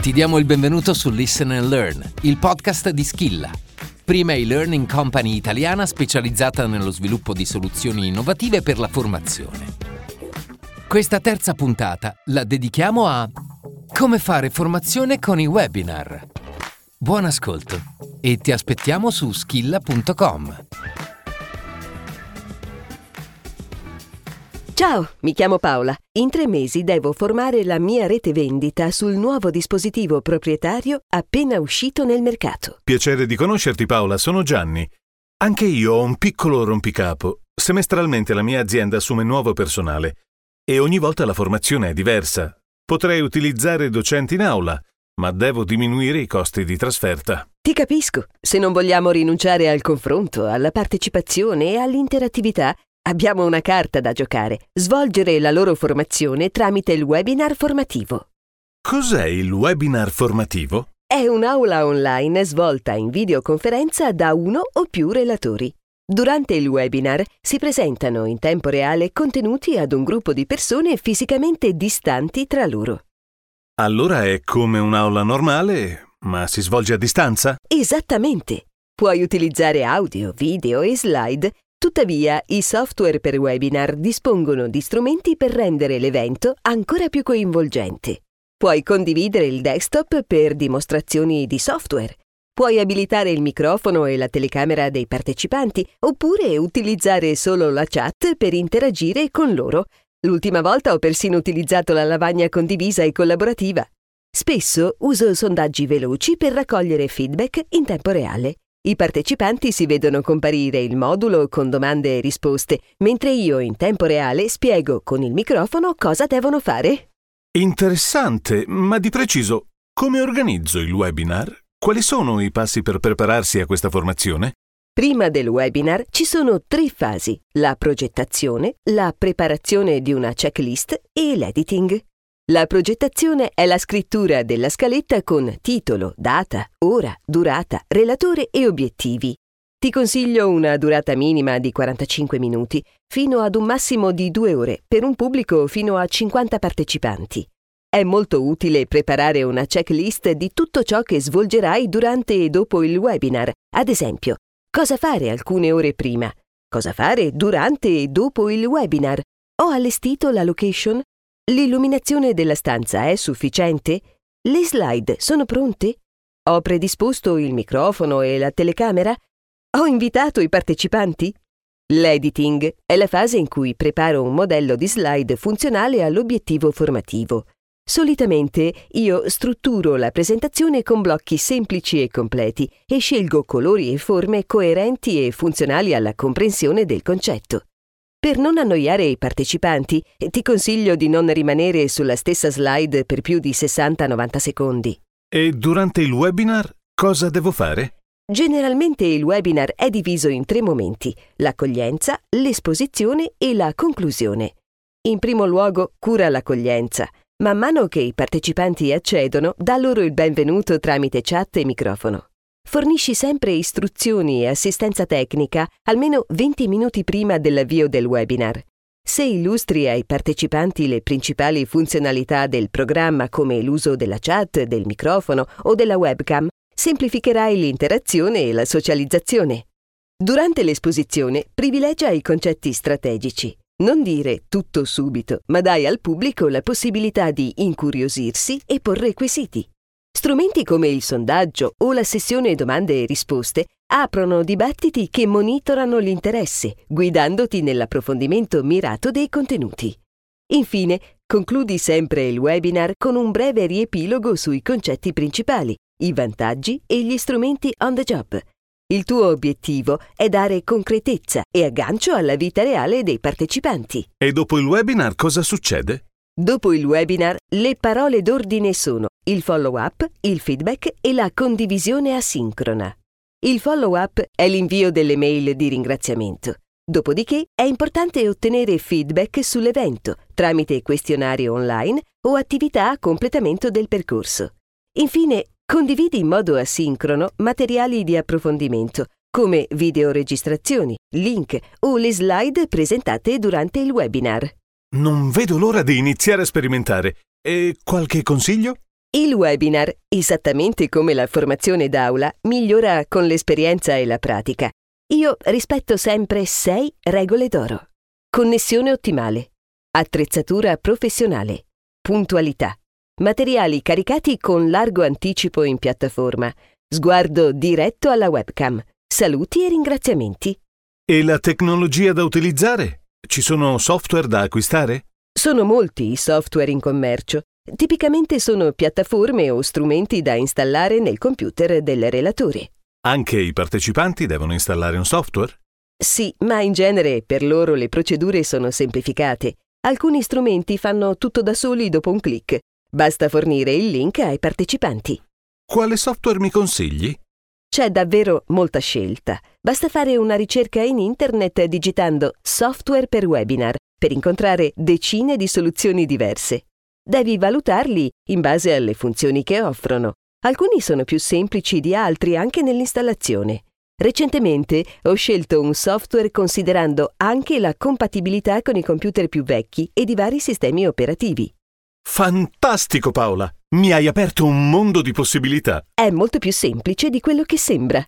Ti diamo il benvenuto su Listen and Learn, il podcast di Skilla, prima e-learning company italiana specializzata nello sviluppo di soluzioni innovative per la formazione. Questa terza puntata la dedichiamo a come fare formazione con i webinar. Buon ascolto e ti aspettiamo su skilla.com. Ciao, mi chiamo Paola. In tre mesi devo formare la mia rete vendita sul nuovo dispositivo proprietario appena uscito nel mercato. Piacere di conoscerti Paola, sono Gianni. Anche io ho un piccolo rompicapo. Semestralmente la mia azienda assume nuovo personale e ogni volta la formazione è diversa. Potrei utilizzare docenti in aula, ma devo diminuire i costi di trasferta. Ti capisco. Se non vogliamo rinunciare al confronto, alla partecipazione e all'interattività, Abbiamo una carta da giocare, svolgere la loro formazione tramite il webinar formativo. Cos'è il webinar formativo? È un'aula online svolta in videoconferenza da uno o più relatori. Durante il webinar si presentano in tempo reale contenuti ad un gruppo di persone fisicamente distanti tra loro. Allora è come un'aula normale, ma si svolge a distanza? Esattamente. Puoi utilizzare audio, video e slide Tuttavia, i software per webinar dispongono di strumenti per rendere l'evento ancora più coinvolgente. Puoi condividere il desktop per dimostrazioni di software. Puoi abilitare il microfono e la telecamera dei partecipanti oppure utilizzare solo la chat per interagire con loro. L'ultima volta ho persino utilizzato la lavagna condivisa e collaborativa. Spesso uso sondaggi veloci per raccogliere feedback in tempo reale. I partecipanti si vedono comparire il modulo con domande e risposte, mentre io in tempo reale spiego con il microfono cosa devono fare. Interessante, ma di preciso, come organizzo il webinar? Quali sono i passi per prepararsi a questa formazione? Prima del webinar ci sono tre fasi, la progettazione, la preparazione di una checklist e l'editing. La progettazione è la scrittura della scaletta con titolo, data, ora, durata, relatore e obiettivi. Ti consiglio una durata minima di 45 minuti, fino ad un massimo di 2 ore, per un pubblico fino a 50 partecipanti. È molto utile preparare una checklist di tutto ciò che svolgerai durante e dopo il webinar, ad esempio, cosa fare alcune ore prima, cosa fare durante e dopo il webinar. Ho allestito la location L'illuminazione della stanza è sufficiente? Le slide sono pronte? Ho predisposto il microfono e la telecamera? Ho invitato i partecipanti? L'editing è la fase in cui preparo un modello di slide funzionale all'obiettivo formativo. Solitamente io strutturo la presentazione con blocchi semplici e completi e scelgo colori e forme coerenti e funzionali alla comprensione del concetto. Per non annoiare i partecipanti, ti consiglio di non rimanere sulla stessa slide per più di 60-90 secondi. E durante il webinar cosa devo fare? Generalmente il webinar è diviso in tre momenti, l'accoglienza, l'esposizione e la conclusione. In primo luogo cura l'accoglienza. Man mano che i partecipanti accedono, dà loro il benvenuto tramite chat e microfono. Fornisci sempre istruzioni e assistenza tecnica almeno 20 minuti prima dell'avvio del webinar. Se illustri ai partecipanti le principali funzionalità del programma come l'uso della chat, del microfono o della webcam, semplificherai l'interazione e la socializzazione. Durante l'esposizione privilegia i concetti strategici. Non dire tutto subito, ma dai al pubblico la possibilità di incuriosirsi e porre quesiti. Strumenti come il sondaggio o la sessione domande e risposte aprono dibattiti che monitorano l'interesse, guidandoti nell'approfondimento mirato dei contenuti. Infine, concludi sempre il webinar con un breve riepilogo sui concetti principali, i vantaggi e gli strumenti on the job. Il tuo obiettivo è dare concretezza e aggancio alla vita reale dei partecipanti. E dopo il webinar cosa succede? Dopo il webinar, le parole d'ordine sono il follow-up, il feedback e la condivisione asincrona. Il follow-up è l'invio delle mail di ringraziamento. Dopodiché è importante ottenere feedback sull'evento tramite questionario online o attività a completamento del percorso. Infine, condividi in modo asincrono materiali di approfondimento, come videoregistrazioni, link o le slide presentate durante il webinar. Non vedo l'ora di iniziare a sperimentare. E qualche consiglio? Il webinar, esattamente come la formazione d'aula, migliora con l'esperienza e la pratica. Io rispetto sempre sei regole d'oro. Connessione ottimale, attrezzatura professionale, puntualità, materiali caricati con largo anticipo in piattaforma, sguardo diretto alla webcam, saluti e ringraziamenti. E la tecnologia da utilizzare? Ci sono software da acquistare? Sono molti i software in commercio Tipicamente sono piattaforme o strumenti da installare nel computer del relatore. Anche i partecipanti devono installare un software? Sì, ma in genere per loro le procedure sono semplificate. Alcuni strumenti fanno tutto da soli dopo un clic. Basta fornire il link ai partecipanti. Quale software mi consigli? C'è davvero molta scelta. Basta fare una ricerca in internet digitando software per webinar per incontrare decine di soluzioni diverse. Devi valutarli in base alle funzioni che offrono. Alcuni sono più semplici di altri anche nell'installazione. Recentemente ho scelto un software considerando anche la compatibilità con i computer più vecchi e di vari sistemi operativi. Fantastico Paola! Mi hai aperto un mondo di possibilità. È molto più semplice di quello che sembra.